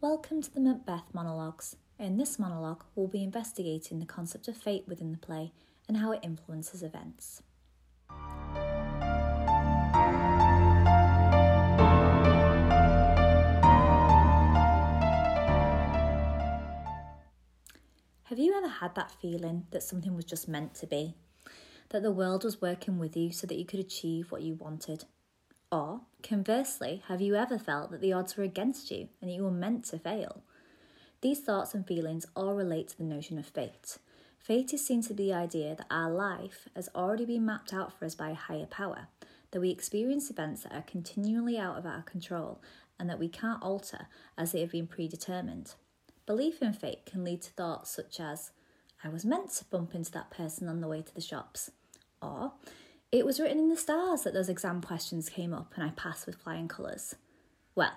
Welcome to the Macbeth monologues. In this monologue, we'll be investigating the concept of fate within the play and how it influences events. Have you ever had that feeling that something was just meant to be? That the world was working with you so that you could achieve what you wanted? Or, conversely, have you ever felt that the odds were against you and that you were meant to fail? These thoughts and feelings all relate to the notion of fate. Fate is seen to be the idea that our life has already been mapped out for us by a higher power, that we experience events that are continually out of our control and that we can't alter as they have been predetermined. Belief in fate can lead to thoughts such as, I was meant to bump into that person on the way to the shops, or it was written in the stars that those exam questions came up and I passed with flying colours. Well,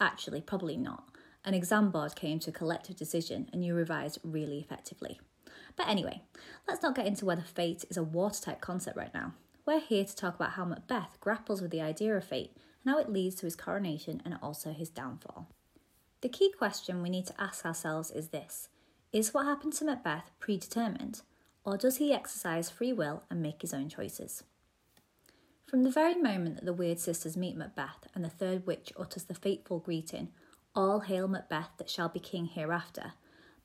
actually, probably not. An exam board came to a collective decision and you revised really effectively. But anyway, let's not get into whether fate is a watertight concept right now. We're here to talk about how Macbeth grapples with the idea of fate and how it leads to his coronation and also his downfall. The key question we need to ask ourselves is this Is what happened to Macbeth predetermined, or does he exercise free will and make his own choices? From the very moment that the Weird Sisters meet Macbeth and the third witch utters the fateful greeting, All hail Macbeth that shall be king hereafter,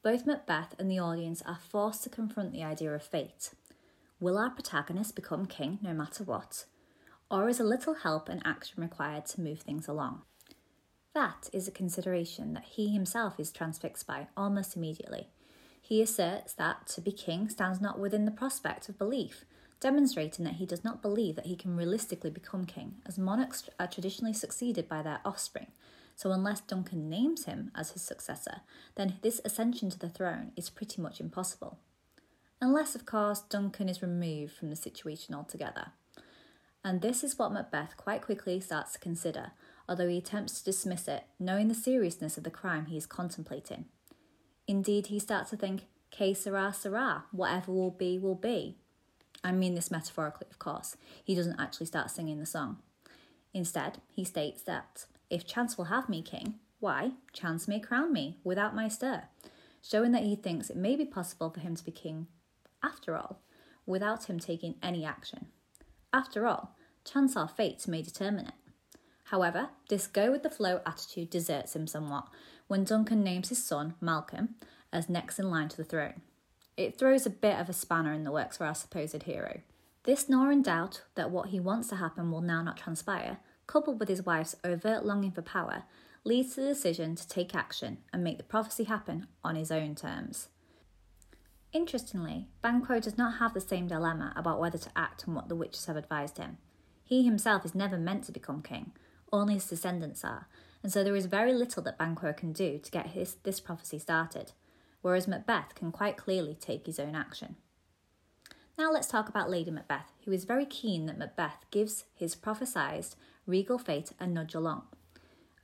both Macbeth and the audience are forced to confront the idea of fate. Will our protagonist become king no matter what? Or is a little help and action required to move things along? That is a consideration that he himself is transfixed by almost immediately. He asserts that to be king stands not within the prospect of belief, demonstrating that he does not believe that he can realistically become king, as monarchs are traditionally succeeded by their offspring. So, unless Duncan names him as his successor, then this ascension to the throne is pretty much impossible. Unless, of course, Duncan is removed from the situation altogether. And this is what Macbeth quite quickly starts to consider, although he attempts to dismiss it, knowing the seriousness of the crime he is contemplating. Indeed, he starts to think, Que sera, sera, whatever will be, will be. I mean this metaphorically, of course. He doesn't actually start singing the song. Instead, he states that, If chance will have me king, why, chance may crown me without my stir, showing that he thinks it may be possible for him to be king after all, without him taking any action. After all, chance or fate may determine it. However, this go with the flow attitude deserts him somewhat when Duncan names his son, Malcolm, as next in line to the throne. It throws a bit of a spanner in the works for our supposed hero. This gnawing doubt that what he wants to happen will now not transpire, coupled with his wife's overt longing for power, leads to the decision to take action and make the prophecy happen on his own terms. Interestingly, Banquo does not have the same dilemma about whether to act on what the witches have advised him. He himself is never meant to become king, only his descendants are, and so there is very little that Banquo can do to get his, this prophecy started, whereas Macbeth can quite clearly take his own action. Now let's talk about Lady Macbeth, who is very keen that Macbeth gives his prophesied regal fate a nudge along.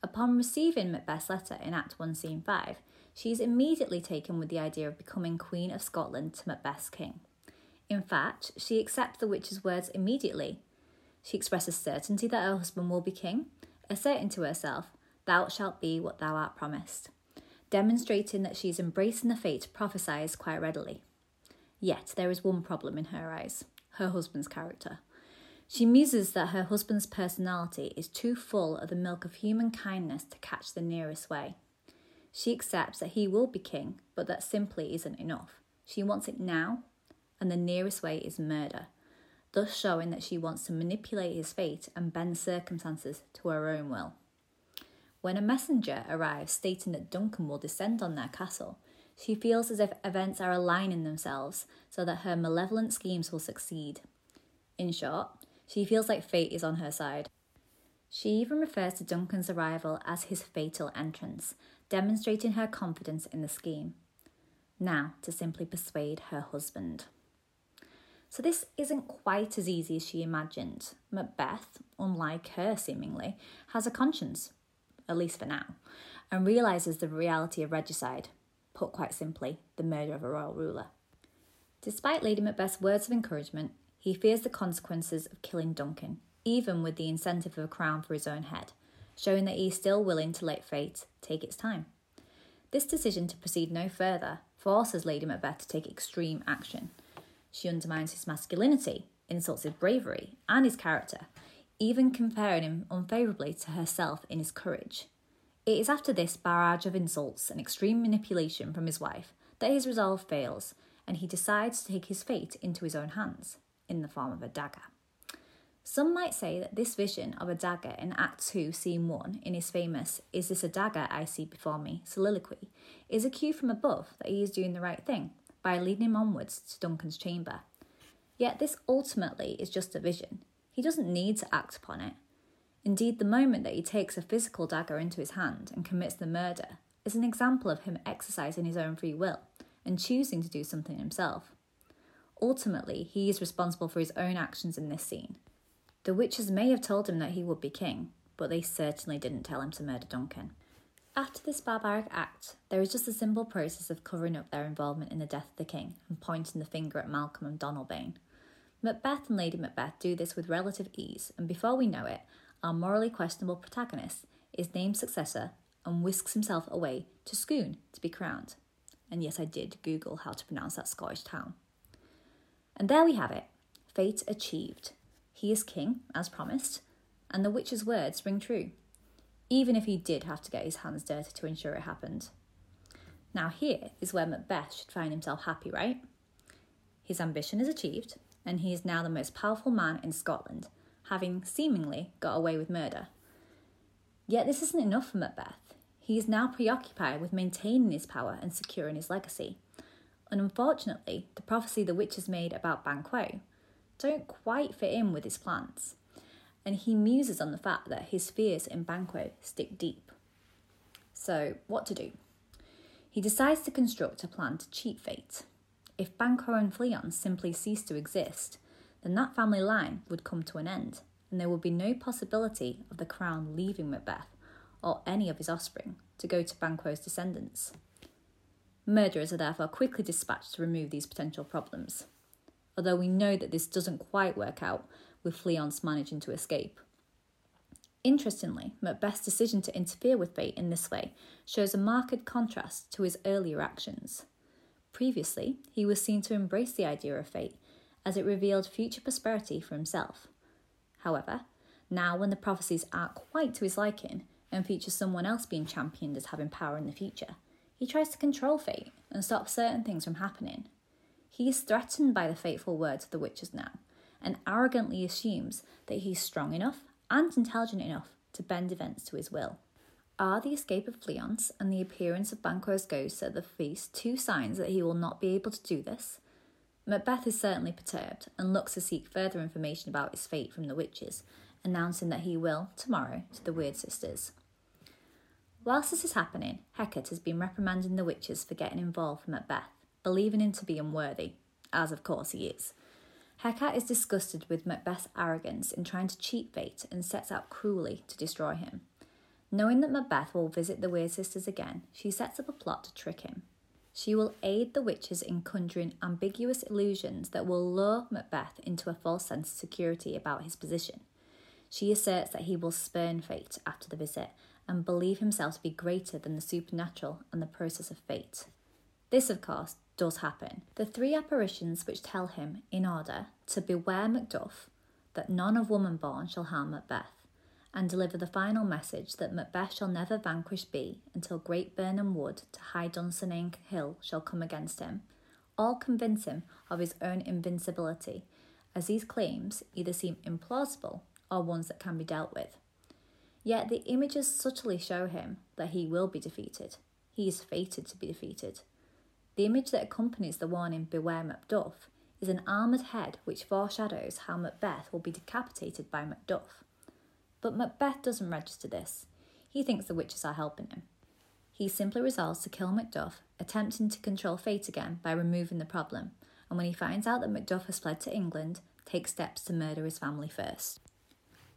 Upon receiving Macbeth's letter in Act 1, Scene 5, she is immediately taken with the idea of becoming Queen of Scotland to Macbeth's king. In fact, she accepts the witch's words immediately. She expresses certainty that her husband will be king, asserting to herself, Thou shalt be what thou art promised, demonstrating that she's embracing the fate prophesied quite readily. Yet there is one problem in her eyes her husband's character. She muses that her husband's personality is too full of the milk of human kindness to catch the nearest way. She accepts that he will be king, but that simply isn't enough. She wants it now, and the nearest way is murder, thus showing that she wants to manipulate his fate and bend circumstances to her own will. When a messenger arrives stating that Duncan will descend on their castle, she feels as if events are aligning themselves so that her malevolent schemes will succeed. In short, she feels like fate is on her side. She even refers to Duncan's arrival as his fatal entrance, demonstrating her confidence in the scheme. Now to simply persuade her husband. So, this isn't quite as easy as she imagined. Macbeth, unlike her seemingly, has a conscience, at least for now, and realises the reality of regicide, put quite simply, the murder of a royal ruler. Despite Lady Macbeth's words of encouragement, he fears the consequences of killing Duncan, even with the incentive of a crown for his own head, showing that he is still willing to let fate take its time. This decision to proceed no further forces Lady Macbeth to take extreme action. She undermines his masculinity, insults his bravery and his character, even comparing him unfavourably to herself in his courage. It is after this barrage of insults and extreme manipulation from his wife that his resolve fails and he decides to take his fate into his own hands in the form of a dagger. Some might say that this vision of a dagger in Act 2, Scene 1, in his famous Is This a Dagger I See Before Me soliloquy, is a cue from above that he is doing the right thing by leading him onwards to Duncan's chamber. Yet this ultimately is just a vision. He doesn't need to act upon it. Indeed, the moment that he takes a physical dagger into his hand and commits the murder is an example of him exercising his own free will and choosing to do something himself. Ultimately, he is responsible for his own actions in this scene, the witches may have told him that he would be king, but they certainly didn't tell him to murder Duncan. After this barbaric act, there is just a simple process of covering up their involvement in the death of the king and pointing the finger at Malcolm and Donalbain. Macbeth and Lady Macbeth do this with relative ease, and before we know it, our morally questionable protagonist is named successor and whisks himself away to Scone to be crowned. And yes, I did Google how to pronounce that Scottish town. And there we have it fate achieved. He is king, as promised, and the witch's words ring true, even if he did have to get his hands dirty to ensure it happened. Now, here is where Macbeth should find himself happy, right? His ambition is achieved, and he is now the most powerful man in Scotland, having seemingly got away with murder. Yet this isn't enough for Macbeth. He is now preoccupied with maintaining his power and securing his legacy. And unfortunately, the prophecy the witches made about Banquo don't quite fit in with his plans, and he muses on the fact that his fears in Banquo stick deep. So, what to do? He decides to construct a plan to cheat fate. If Banquo and Fleance simply cease to exist, then that family line would come to an end, and there would be no possibility of the crown leaving Macbeth or any of his offspring to go to Banquo's descendants. Murderers are therefore quickly dispatched to remove these potential problems although we know that this doesn't quite work out with Fleance managing to escape. Interestingly, Macbeth's decision to interfere with fate in this way shows a marked contrast to his earlier actions. Previously, he was seen to embrace the idea of fate as it revealed future prosperity for himself. However, now when the prophecies aren't quite to his liking and feature someone else being championed as having power in the future, he tries to control fate and stop certain things from happening he is threatened by the fateful words of the witches now, and arrogantly assumes that he is strong enough and intelligent enough to bend events to his will. Are the escape of Fleance and the appearance of Banquo's ghost at the feast two signs that he will not be able to do this? Macbeth is certainly perturbed and looks to seek further information about his fate from the witches, announcing that he will, tomorrow, to the Weird Sisters. Whilst this is happening, Hecate has been reprimanding the witches for getting involved with Macbeth believing him to be unworthy, as of course he is. Hecate is disgusted with Macbeth's arrogance in trying to cheat fate and sets out cruelly to destroy him. Knowing that Macbeth will visit the Weird Sisters again, she sets up a plot to trick him. She will aid the witches in conjuring ambiguous illusions that will lure Macbeth into a false sense of security about his position. She asserts that he will spurn fate after the visit and believe himself to be greater than the supernatural and the process of fate. This, of course, does happen. The three apparitions which tell him, in order, to beware Macduff, that none of woman born shall harm Macbeth, and deliver the final message that Macbeth shall never vanquish be until great Birnam Wood to high Dunsinane Hill shall come against him, all convince him of his own invincibility, as these claims either seem implausible or ones that can be dealt with. Yet the images subtly show him that he will be defeated. He is fated to be defeated. The image that accompanies the warning Beware Macduff is an armoured head which foreshadows how Macbeth will be decapitated by Macduff. But Macbeth doesn't register this. He thinks the witches are helping him. He simply resolves to kill Macduff, attempting to control fate again by removing the problem, and when he finds out that Macduff has fled to England, takes steps to murder his family first.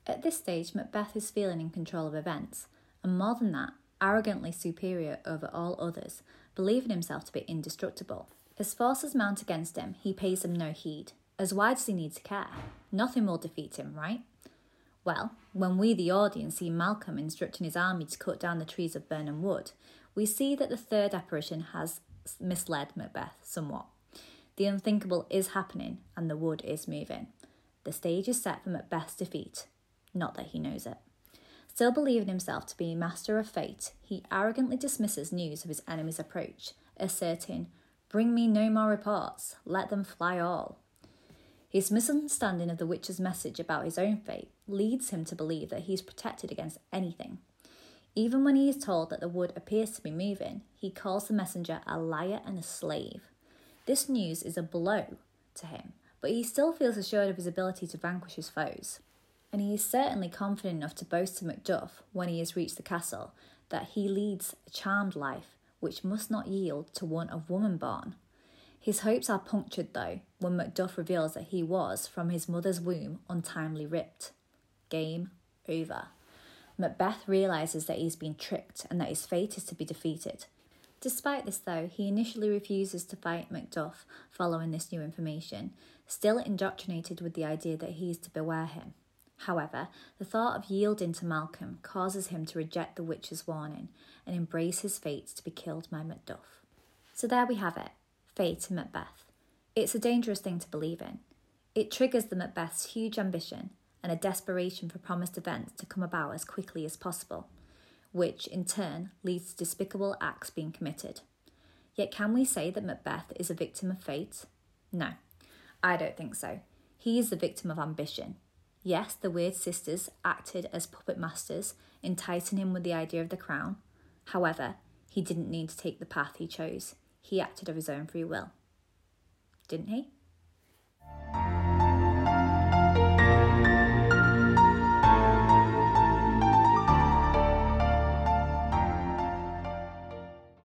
At this stage, Macbeth is feeling in control of events, and more than that, arrogantly superior over all others, believing himself to be indestructible. As forces mount against him, he pays them no heed, as why does he need to care? Nothing will defeat him, right? Well, When we, the audience, see Malcolm instructing his army to cut down the trees of Birnam Wood, we see that the third apparition has misled Macbeth somewhat. The unthinkable is happening and the wood is moving. The stage is set for Macbeth's defeat, not that he knows it. Still believing himself to be master of fate, he arrogantly dismisses news of his enemy's approach, asserting, Bring me no more reports, let them fly all. His misunderstanding of the witch's message about his own fate leads him to believe that he is protected against anything. Even when he is told that the wood appears to be moving, he calls the messenger a liar and a slave. This news is a blow to him, but he still feels assured of his ability to vanquish his foes. And he is certainly confident enough to boast to Macduff, when he has reached the castle, that he leads a charmed life which must not yield to one of woman born. His hopes are punctured, though, when Macduff reveals that he was, from his mother's womb, untimely ripped. Game over. Macbeth realises that he's been tricked and that his fate is to be defeated. Despite this, though, he initially refuses to fight Macduff following this new information, still indoctrinated with the idea that he is to beware him. However, the thought of yielding to Malcolm causes him to reject the witch's warning and embrace his fate to be killed by Macduff. So there we have it fate in Macbeth. It's a dangerous thing to believe in. It triggers the Macbeth's huge ambition and a desperation for promised events to come about as quickly as possible which in turn leads to despicable acts being committed. Yet, can we say that Macbeth is a victim of fate? No, I don't think so. He is the victim of ambition. Yes, the Weird Sisters acted as puppet masters, enticing him with the idea of the crown. However, he didn't need to take the path he chose he acted of his own free will. Didn't he?